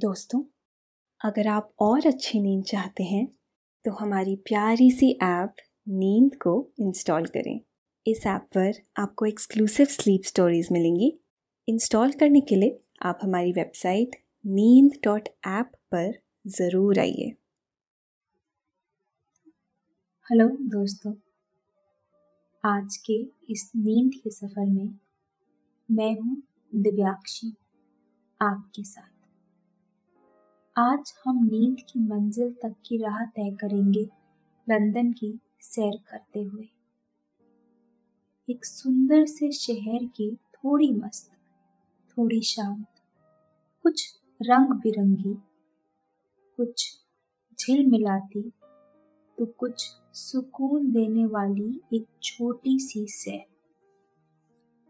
दोस्तों, अगर आप और अच्छी नींद चाहते हैं तो हमारी प्यारी सी ऐप नींद को इंस्टॉल करें। इस ऐप पर आपको एक्सक्लूसिव स्लीप स्टोरीज मिलेंगी। इंस्टॉल करने के लिए आप हमारी वेबसाइट नींद डॉट ऐप पर ज़रूर आइए। हेलो दोस्तों, आज के इस नींद के सफ़र में मैं हूँ दिव्याक्षी आपके साथ। आज हम नींद की मंजिल तक की राह तय करेंगे लंदन की सैर करते हुए। एक सुंदर से शहर की थोड़ी मस्त, थोड़ी शांत, कुछ रंग बिरंगी, कुछ झिलमिलाती तो कुछ सुकून देने वाली एक छोटी सी सैर,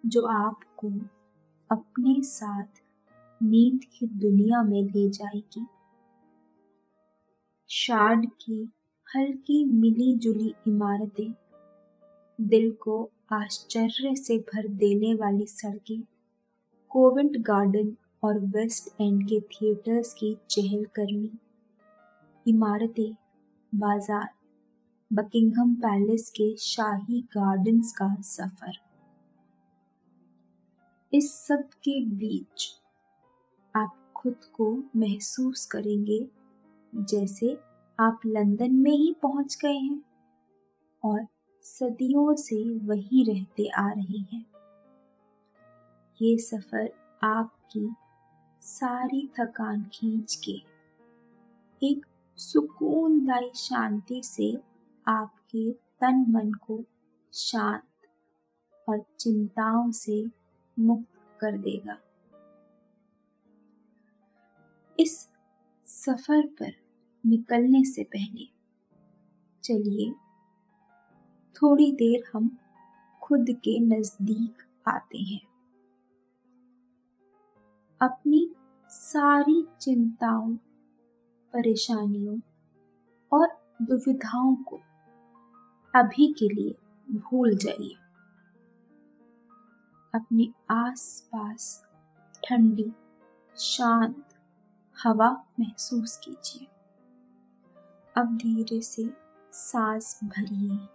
जो आपको अपने साथ नींद की दुनिया में ले जाएगी। शार्ड की हल्की मिली जुली इमारतें दिल को आश्चर्य से भर देने वाली सड़कें कोवेंट गार्डन और वेस्ट एंड के थिएटर्स की चहलकदमी इमारतें, बाज़ार बकिंगम पैलेस के शाही गार्डन्स का सफ़र। इस सब के बीच खुद को महसूस करेंगे जैसे आप लंदन में ही पहुँच गए हैं और सदियों से वहीं रहते आ रहे हैं। ये सफ़र आपकी सारी थकान खींच के, एक सुकूनदायी शांति से आपके तन मन को शांत और चिंताओं से मुक्त कर देगा। इस सफ़र पर निकलने से पहले चलिए, थोड़ी देर हम खुद के नज़दीक आते हैं। अपनी सारी चिंताओं, परेशानियों और दुविधाओं को अभी के लिए भूल जाइए। अपने आसपास ठंडी, शांत हवा महसूस कीजिए। अब धीरे से सांस भरिए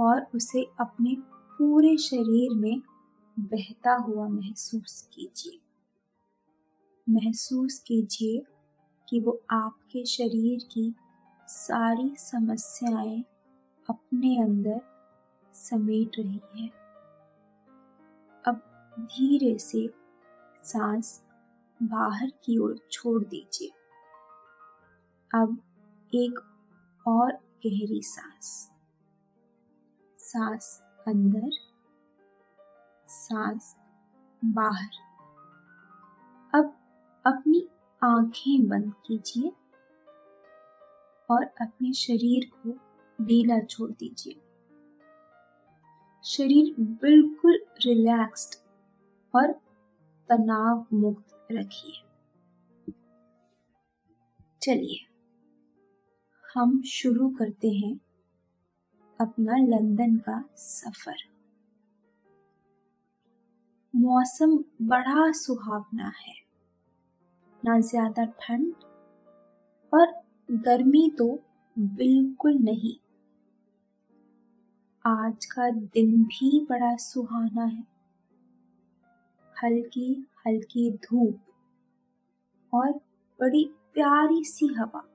और उसे अपने पूरे शरीर में बहता हुआ महसूस कीजिए। महसूस कीजिए कि वो आपके शरीर की सारी समस्याएँ अपने अंदर समेट रही है। अब धीरे से सांस बाहर की ओर छोड़ दीजिए। अब एक और गहरी सांस। सांस अंदर, सांस बाहर। अब अपनी आँखें बंद कीजिए और अपने शरीर को ढीला छोड़ दीजिए। शरीर बिल्कुल रिलैक्स्ड और तनाव मुक्त रखिए। चलिए, हम शुरू करते हैं अपना लंदन का सफ़र। मौसम बड़ा सुहावना है। ना ज़्यादा ठंड और गर्मी तो बिल्कुल नहीं। आज का दिन भी बड़ा सुहाना है। हल्की हल्की धूप और बड़ी प्यारी सी हवा।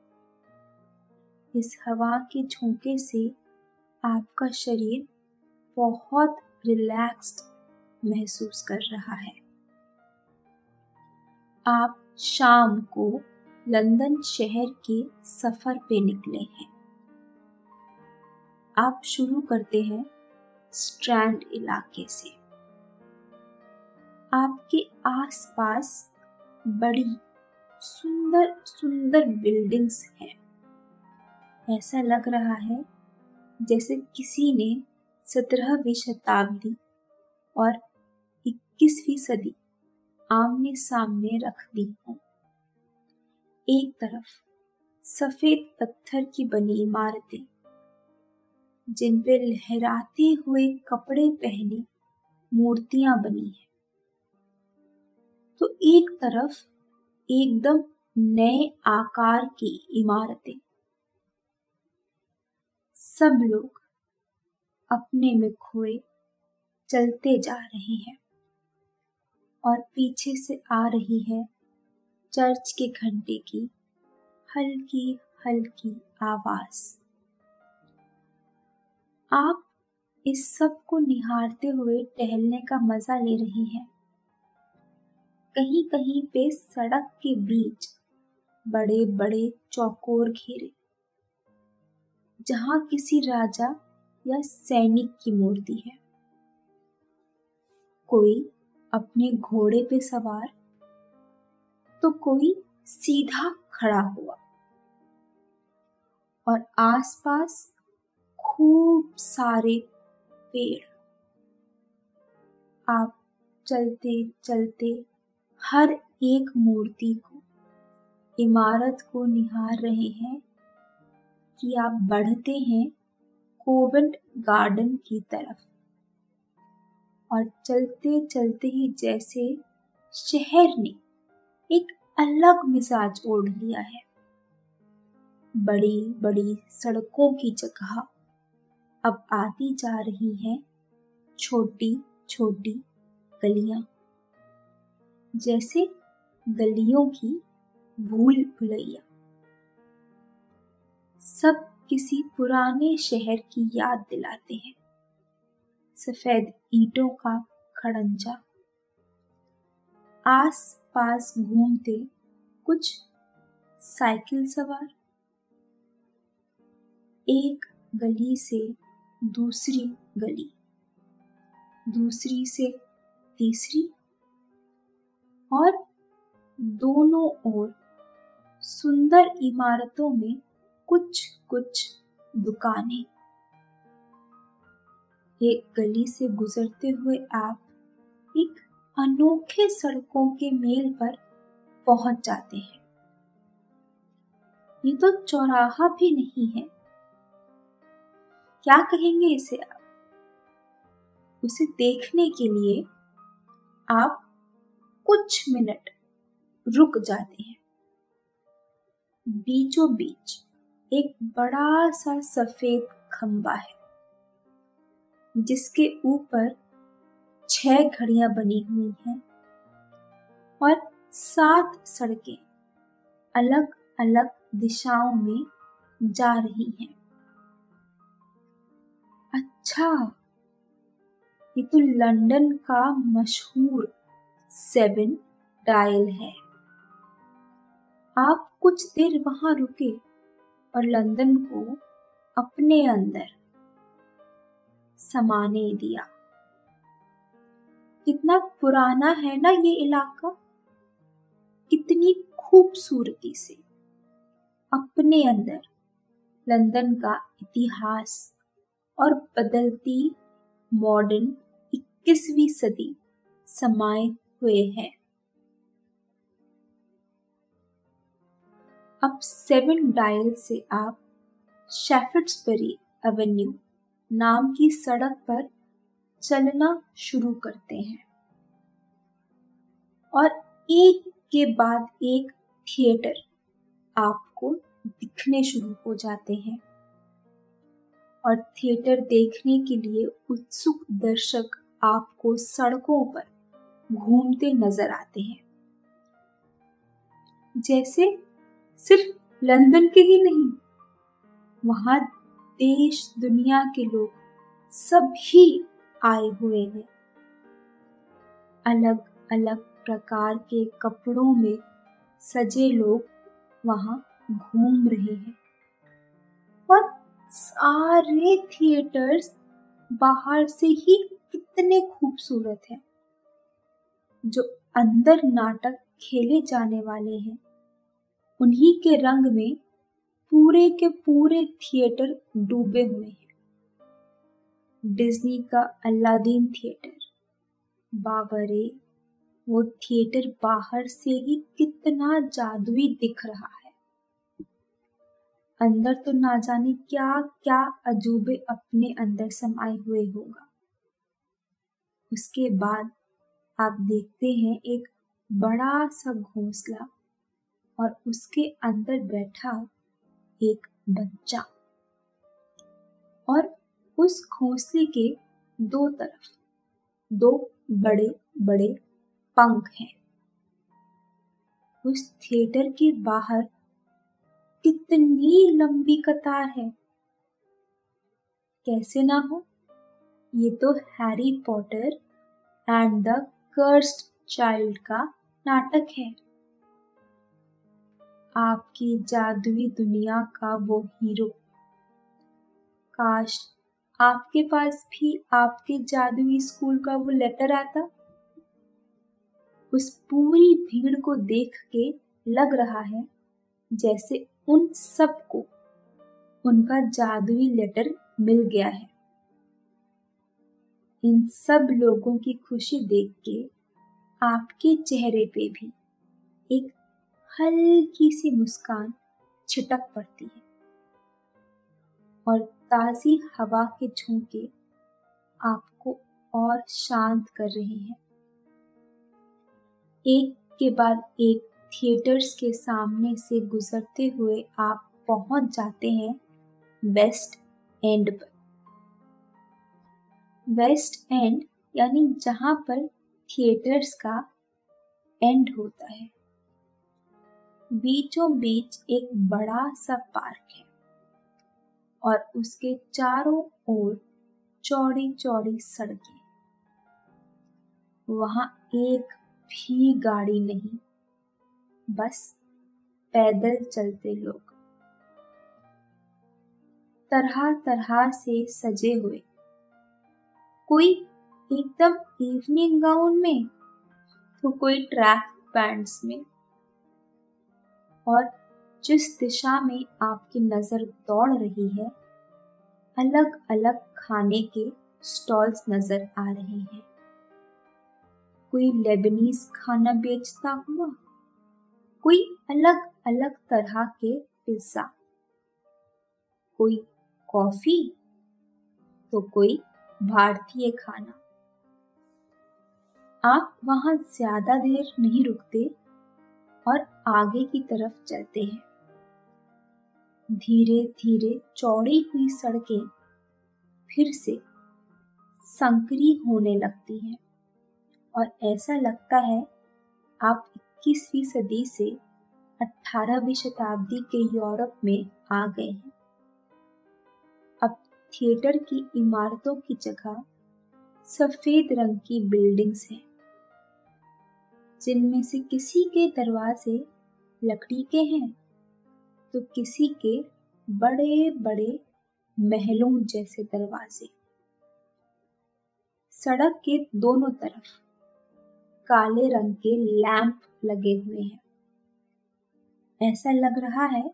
इस हवा के झोंके से आपका शरीर बहुत रिलैक्स्ड महसूस कर रहा है। आप शाम को लंदन शहर के सफ़र पे निकले हैं। आप शुरू करते हैं स्ट्रैंड इलाके से। आपके आसपास बड़ी, सुंदर सुंदर बिल्डिंग्स हैं। ऐसा लग रहा है जैसे किसी ने सत्रहवीं शताब्दी और इक्कीसवीं सदी आमने सामने रख दी हो। एक तरफ़ सफ़ेद पत्थर की बनी इमारतें, जिन पे लहराते हुए कपड़े पहने मूर्तियाँ बनी हैं। तो एक तरफ़ एकदम नए आकार की इमारतें। सब लोग अपने में खोए चलते जा रहे हैं और पीछे से आ रही है चर्च के घंटे की हल्की हल्की आवाज़। आप इस सबको निहारते हुए टहलने का मज़ा ले रही हैं। कहीं कहीं पे सड़क के बीच बड़े बड़े चौकोर घेरे, जहाँ किसी राजा या सैनिक की मूर्ति है। कोई अपने घोड़े पे सवार तो कोई सीधा खड़ा हुआ। और आसपास खूब सारे पेड़। आप चलते चलते हर एक मूर्ति को, इमारत को निहार रहे हैं कि आप बढ़ते हैं कोवेंट गार्डन की तरफ़। और चलते चलते ही जैसे शहर ने एक अलग मिजाज ओढ़ लिया है। बड़ी बड़ी सड़कों की जगह अब आती जा रही हैं छोटी छोटी गलियाँ। जैसे गलियों की भूल भुलैया। सब किसी पुराने शहर की याद दिलाते हैं। सफ़ेद ईंटों का खड़ंजा। आस पास घूमते कुछ साइकिल सवार। एक गली से दूसरी गली। दूसरी से तीसरी और दोनों ओर सुंदर इमारतों में कुछ कुछ दुकानें। एक गली से गुजरते हुए आप एक अनोखे सड़कों के मेल पर पहुँच जाते हैं। ये तो चौराहा भी नहीं है। क्या कहेंगे इसे? आप उसे देखने के लिए आप कुछ मिनट रुक जाते हैं। बीचों बीच एक बड़ा सा सफ़ेद खंबा है, जिसके ऊपर छह घड़ियाँ बनी हुई हैं और सात सड़कें अलग अलग दिशाओं में जा रही हैं। अच्छा ये तो लंदन का मशहूर सेवन डायल है। आप कुछ देर वहाँ रुके और लंदन को अपने अंदर समाने दिया। कितना पुराना है ना ये इलाका? कितनी खूबसूरती से अपने अंदर लंदन का इतिहास और बदलती मॉडर्न 21वीं सदी समाये हुए हैं। अब सेवन डायल से आप शेफर्ड्सबरी एवेन्यू नाम की सड़क पर चलना शुरू करते हैं। और एक के बाद एक थिएटर आपको दिखने शुरू हो जाते हैं। और थिएटर देखने के लिए उत्सुक दर्शक आपको सड़कों पर घूमते नज़र आते हैं। जैसे सिर्फ़ लंदन के ही नहीं, वहाँ देश, दुनिया के लोग सभी आए हुए हैं। अलग अलग प्रकार के कपड़ों में सजे लोग वहाँ घूम रहे हैं और सारे थिएटर्स बाहर से ही कितने खूबसूरत हैं। जो अंदर नाटक खेले जाने वाले हैं, उन्हीं के रंग में पूरे के पूरे थिएटर डूबे हुए हैं। डिज्नी का अल्लादीन थिएटर, बाबरे, वो थिएटर बाहर से ही कितना जादुई दिख रहा है। अंदर तो ना जाने क्या क्या अजूबे अपने अंदर समाये हुए होगा। उसके बाद आप देखते हैं एक बड़ा सा घोंसला और उसके अंदर बैठा एक बच्चा। और उस घोंसले के दो तरफ़ दो बड़े बड़े पंख हैं। उस थिएटर के बाहर कितनी लंबी कतार है। कैसे ना हो, ये तो Harry Potter and the Cursed Child का नाटक है। आपकी जादुई दुनिया का वो हीरो। काश आपके पास भी आपके जादुई स्कूल का वो लेटर आता। उस पूरी भीड़ को देख के लग रहा है जैसे उन सबको उनका जादुई लेटर मिल गया है। इन सब लोगों की खुशी देख के आपके चेहरे पे भी एक हल्की सी मुस्कान छिटक पड़ती है। और ताज़ी हवा के झोंके आपको और शांत कर रहे हैं। एक के बाद एक थिएटर्स के सामने से गुजरते हुए आप पहुँच जाते हैं वेस्ट एंड पर। वेस्ट एंड, यानी जहाँ पर थिएटर्स का एंड होता है। बीचों बीच एक बड़ा सा पार्क है और उसके चारों ओर चौड़ी चौड़ी सड़कें। वहाँ एक भी गाड़ी नहीं, बस पैदल चलते लोग। तरह तरह से सजे हुए। कोई एकदम इवनिंग गाउन में तो कोई ट्रैक पैंट्स में। और जिस दिशा में आपकी नज़र दौड़ रही है अलग अलग खाने के स्टॉल्स नज़र आ रहे हैं। कोई लेबनीज खाना बेचता हुआ, कोई अलग अलग तरह के पिज़्ज़ा कोई कॉफ़ी तो कोई भारतीय खाना। आप वहाँ ज़्यादा देर नहीं रुकते और आगे की तरफ़ चलते हैं। धीरे धीरे चौड़ी हुई सड़कें फिर से संकरी होने लगती हैं और ऐसा लगता है आप 21वीं सदी से 18वीं शताब्दी के यूरोप में आ गए हैं। थिएटर की इमारतों की जगह सफ़ेद रंग की बिल्डिंग्स हैं, जिनमें से किसी के दरवाजे लकड़ी के हैं तो किसी के बड़े बड़े महलों जैसे दरवाजे। सड़क के दोनों तरफ़ काले रंग के लैंप लगे हुए हैं। ऐसा लग रहा है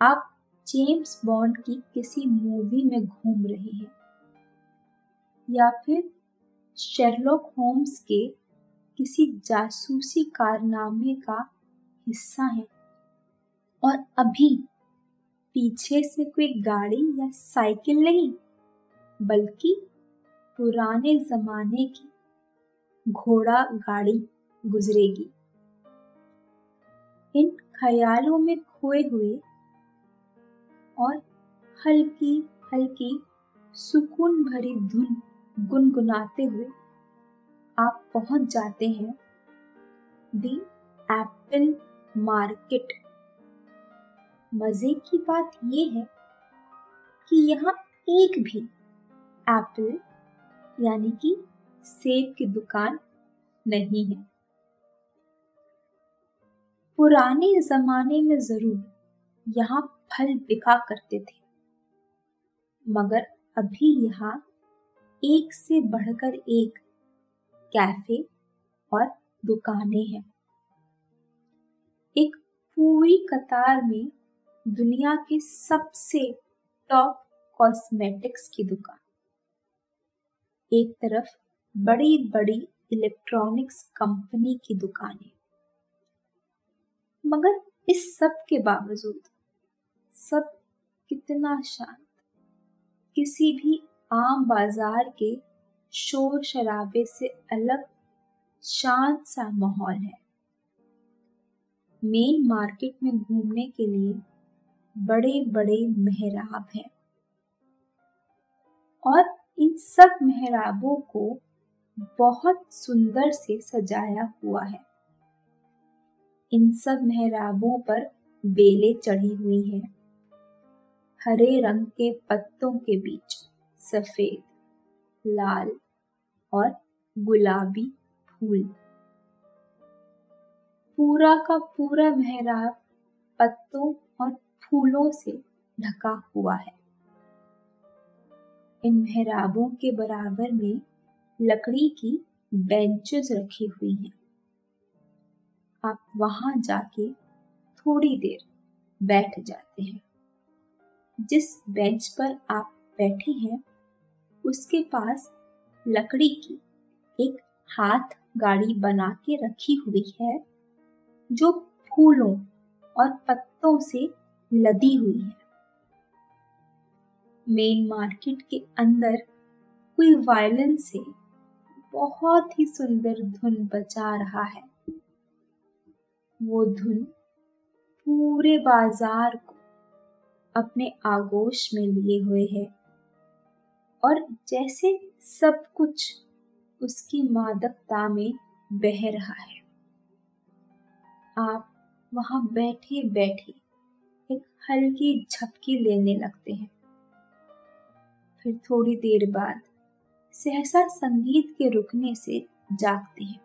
आप जेम्स बॉन्ड की किसी मूवी में घूम रहे हैं, या फिर शेरलॉक होम्स के किसी जासूसी कारनामे का हिस्सा है। और अभी पीछे से कोई गाड़ी या साइकिल नहीं, बल्कि पुराने जमाने की घोड़ा गाड़ी गुजरेगी। इन ख्यालों में खोए हुए और हल्की हल्की सुकून भरी धुन गुनगुनाते हुए आप पहुँच जाते हैं दी एप्पल मार्केट। मज़े की बात यह है कि यहाँ एक भी एप्पल, यानी कि सेब की दुकान नहीं है। पुराने जमाने में ज़रूर यहाँ फल बिका करते थे। मगर अभी यहाँ एक से बढ़कर एक कैफ़े और दुकानें हैं। एक पूरी कतार में दुनिया के सबसे टॉप कॉस्मेटिक्स की दुकान। एक तरफ़ बड़ी बड़ी इलेक्ट्रॉनिक्स कंपनी की दुकानें। मगर इस सब के बावजूद सब कितना शांत। किसी भी आम बाज़ार के शोर शराबे से अलग शांत सा माहौल है। मेन मार्केट में घूमने के लिए बड़े बड़े मेहराब हैं। और इन सब मेहराबों को बहुत सुंदर से सजाया हुआ है। इन सब मेहराबों पर बेले चढ़ी हुई हैं। हरे रंग के पत्तों के बीच सफ़ेद, लाल और गुलाबी फूल। पूरा का पूरा मेहराब पत्तों और फूलों से ढका हुआ है। इन मेहराबों के बराबर में लकड़ी की बेंचेस रखी हुई हैं। आप वहाँ जाके थोड़ी देर बैठ जाते हैं। जिस बेंच पर आप बैठे हैं, उसके पास लकड़ी की एक हाथ गाड़ी बना के रखी हुई है, जो फूलों और पत्तों से लदी हुई है। मेन मार्केट के अंदर कोई वायलिन से बहुत ही सुंदर धुन बजा रहा है। वो धुन पूरे बाज़ार को अपने आगोश में लिए हुए है। और जैसे सब कुछ उसकी मादकता में बह रहा है। आप वहाँ बैठे बैठे एक हल्की झपकी लेने लगते हैं। फिर थोड़ी देर बाद सहसा संगीत के रुकने से जागते हैं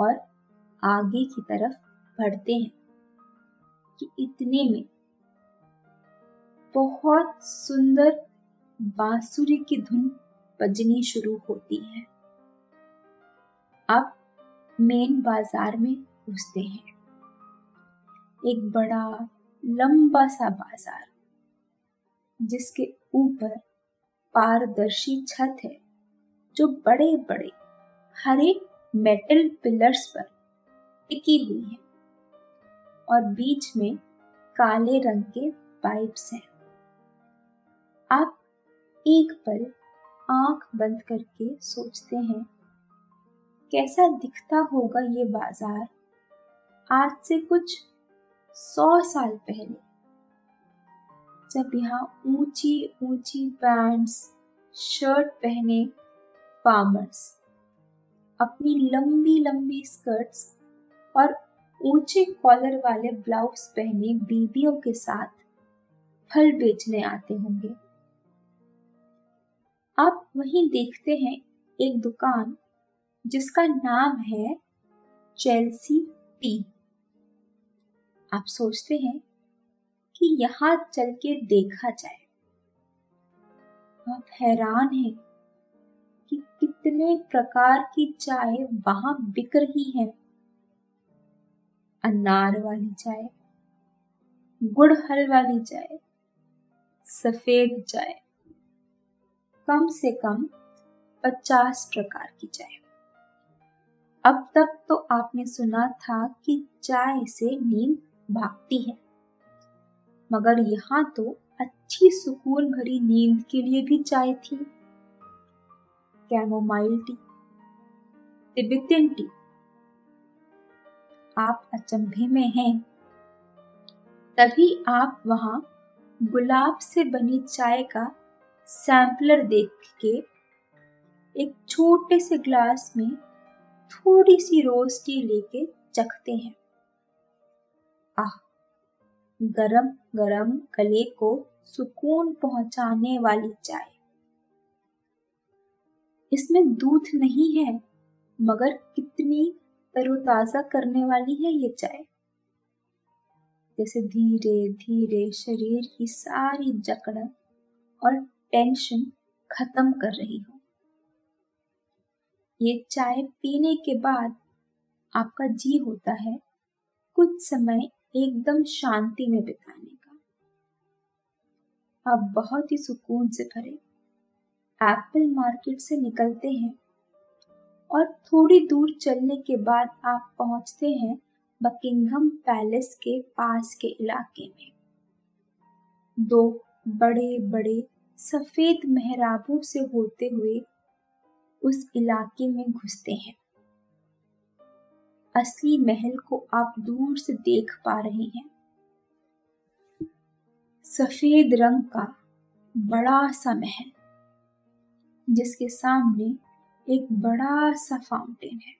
और आगे की तरफ़ बढ़ते हैं कि इतने में बहुत सुंदर बांसुरी की धुन बजनी शुरू होती है। अब मेन बाज़ार में घुसते हैं। एक बड़ा, लंबा सा बाज़ार, जिसके ऊपर पारदर्शी छत है, जो बड़े बड़े हरे मेटल पिलर्स पर टिकी हुई है और बीच में काले रंग के पाइप्स हैं। आप एक पल आँख बंद करके सोचते हैं, कैसा दिखता होगा ये बाज़ार आज से कुछ सौ साल पहले। जब यहाँ ऊँची ऊँची पैंट्स, शर्ट पहने फार्मर्स अपनी लंबी लंबी स्कर्ट्स और ऊँचे कॉलर वाले ब्लाउज पहने बीबियों के साथ फल बेचने आते होंगे। आप वहीं देखते हैं एक दुकान जिसका नाम है चेल्सी टी। आप सोचते हैं कि यहाँ चल के देखा जाए। आप हैरान हैं कि कितने प्रकार की चाय वहाँ बिक रही है। अनार वाली चाय, गुड़हल वाली चाय, सफ़ेद चाय कम से कम पचास प्रकार की चाय। अब तक तो आपने सुना था कि चाय से नींद भागती है। मगर यहाँ तो अच्छी सुकून भरी नींद के लिए भी चाय थी। Camomile tea Tibetan tea. आप अचंभे में हैं। तभी आप वहाँ गुलाब से बनी चाय का सैंपलर देख के एक छोटे से ग्लास में थोड़ी सी रोज टी लेके चखते हैं। आह! गरम गरम गले को सुकून पहुँचाने वाली चाय। इसमें दूध नहीं है, मगर कितनी तरोताजा करने वाली है ये चाय। जैसे धीरे धीरे शरीर की सारी जकड़न और टेंशन खत्म कर रही हो। ये चाय पीने के बाद आपका जी होता है कुछ समय एकदम शांति में बिताने का। आप बहुत ही सुकून से भरे, एप्पल मार्केट से निकलते हैं और थोड़ी दूर चलने के बाद आप पहुँचते हैं बकिंगम पैलेस के पास के इलाके में। दो बड़े बड़े सफ़ेद मेहराबों से होते हुए उस इलाके में घुसते हैं। असली महल को आप दूर से देख पा रहे हैं। सफ़ेद रंग का बड़ा सा महल, जिसके सामने एक बड़ा सा फाउंटेन है।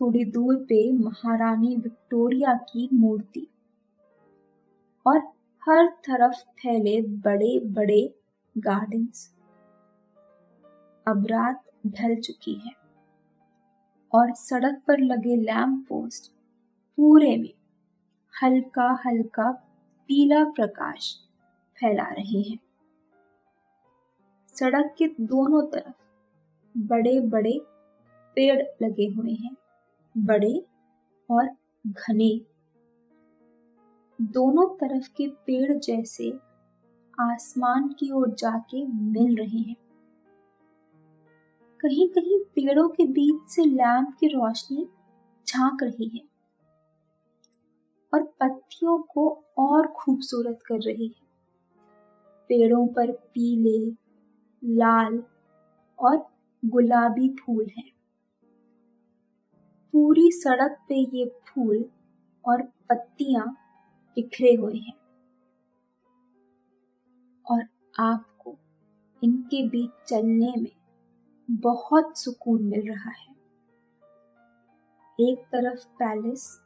थोड़ी दूर पे महारानी विक्टोरिया की मूर्ति और हर तरफ़ फैले बड़े बड़े गार्डन्स अब रात ढल चुकी है और सड़क पर लगे लैम्प पोस्ट पूरे में हल्का हल्का पीला प्रकाश फैला रहे हैं। सड़क के दोनों तरफ़ बड़े बड़े पेड़ लगे हुए हैं, बड़े और घने। दोनों तरफ़ के पेड़ जैसे आसमान की ओर जाके मिल रहे हैं। कहीं कहीं पेड़ों के बीच से लैम्प की रोशनी झाँक रही है और पत्तियों को और खूबसूरत कर रही है। पेड़ों पर पीले, लाल और गुलाबी फूल हैं। पूरी सड़क पे ये फूल और पत्तियाँ बिखरे हुए हैं। और आपको इनके बीच चलने में बहुत सुकून मिल रहा है। एक तरफ़ पैलेस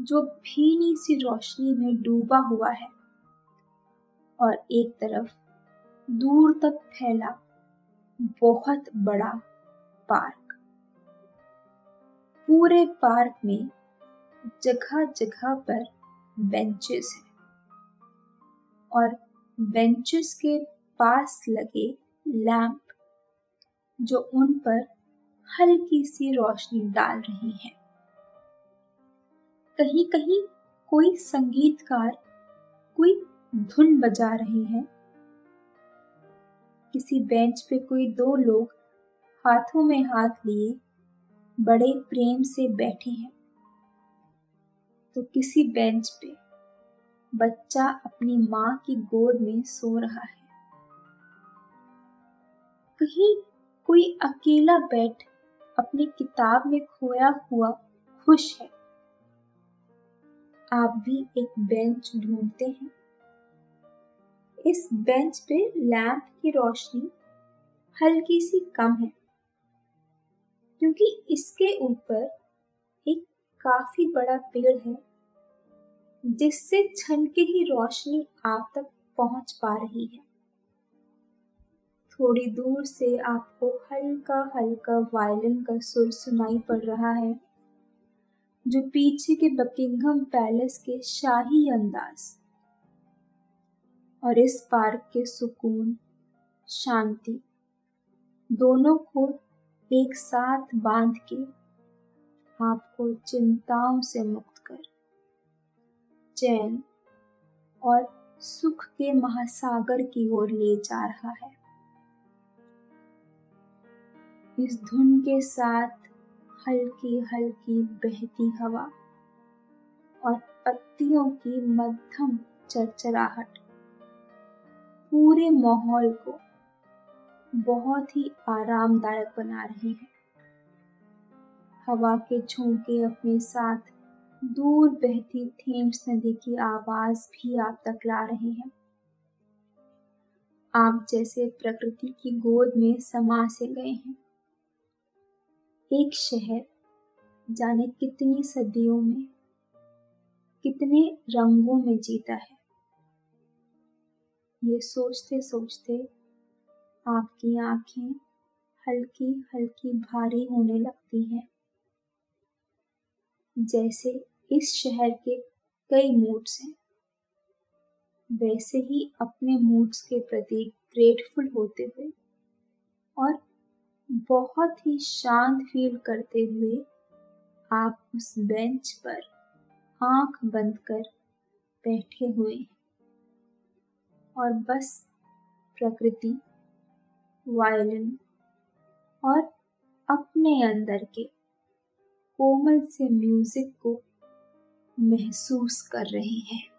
जो भीनी सी रोशनी में डूबा हुआ है और एक तरफ़ दूर तक फैला बहुत बड़ा पार्क। पूरे पार्क में जगह जगह पर बेंचेस हैं। और बेंचेस के पास लगे लैंप जो उन पर हल्की सी रोशनी डाल रही है। कहीं कहीं कोई संगीतकार, कोई धुन बजा रहे हैं। किसी बेंच पे कोई दो लोग हाथों में हाथ लिए बड़े प्रेम से बैठे हैं। तो किसी बेंच पे बच्चा अपनी माँ की गोद में सो रहा है। कहीं कोई अकेला बैठ अपनी किताब में खोया हुआ खुश है। आप भी एक बेंच ढूंढते हैं। इस बेंच पे लैंप की रोशनी हल्की सी कम है, क्योंकि इसके ऊपर काफ़ी बड़ा पेड़ है, जिससे छन के ही रोशनी आप तक पहुँच पा रही है। थोड़ी दूर से आपको हल्का हल्का वायलिन का सुर सुनाई पड़ रहा है, जो पीछे के बकिंगम पैलेस के शाही अंदाज। और इस पार्क के सुकून, शांति, दोनों को एक साथ बाँध के आपको चिंताओं से मुक्त कर। चैन और सुख के महासागर की ओर ले जा रहा है। इस धुन के साथ हल्की हल्की बहती हवा और पत्तियों की मध्यम चरचराहट पूरे माहौल को बहुत ही आरामदायक बना रहे हैं। हवा के झोंके अपने साथ दूर बहती थेम्स नदी की आवाज़ भी आप तक ला रहे हैं। आप जैसे प्रकृति की गोद में समा से गए हैं। एक शहर, जाने कितनी सदियों में, कितने रंगों में जीता है। ये सोचते सोचते आपकी आँखें हल्की हल्की भारी होने लगती हैं। जैसे इस शहर के कई मूड्स हैं, वैसे ही अपने मूड्स के प्रति ग्रेटफुल होते हुए और बहुत ही शांत फील करते हुए आप उस बेंच पर आँख बंद कर बैठे हुए और बस प्रकृति वायलिन और अपने अंदर के कोमल से म्यूज़िक को महसूस कर रहे हैं।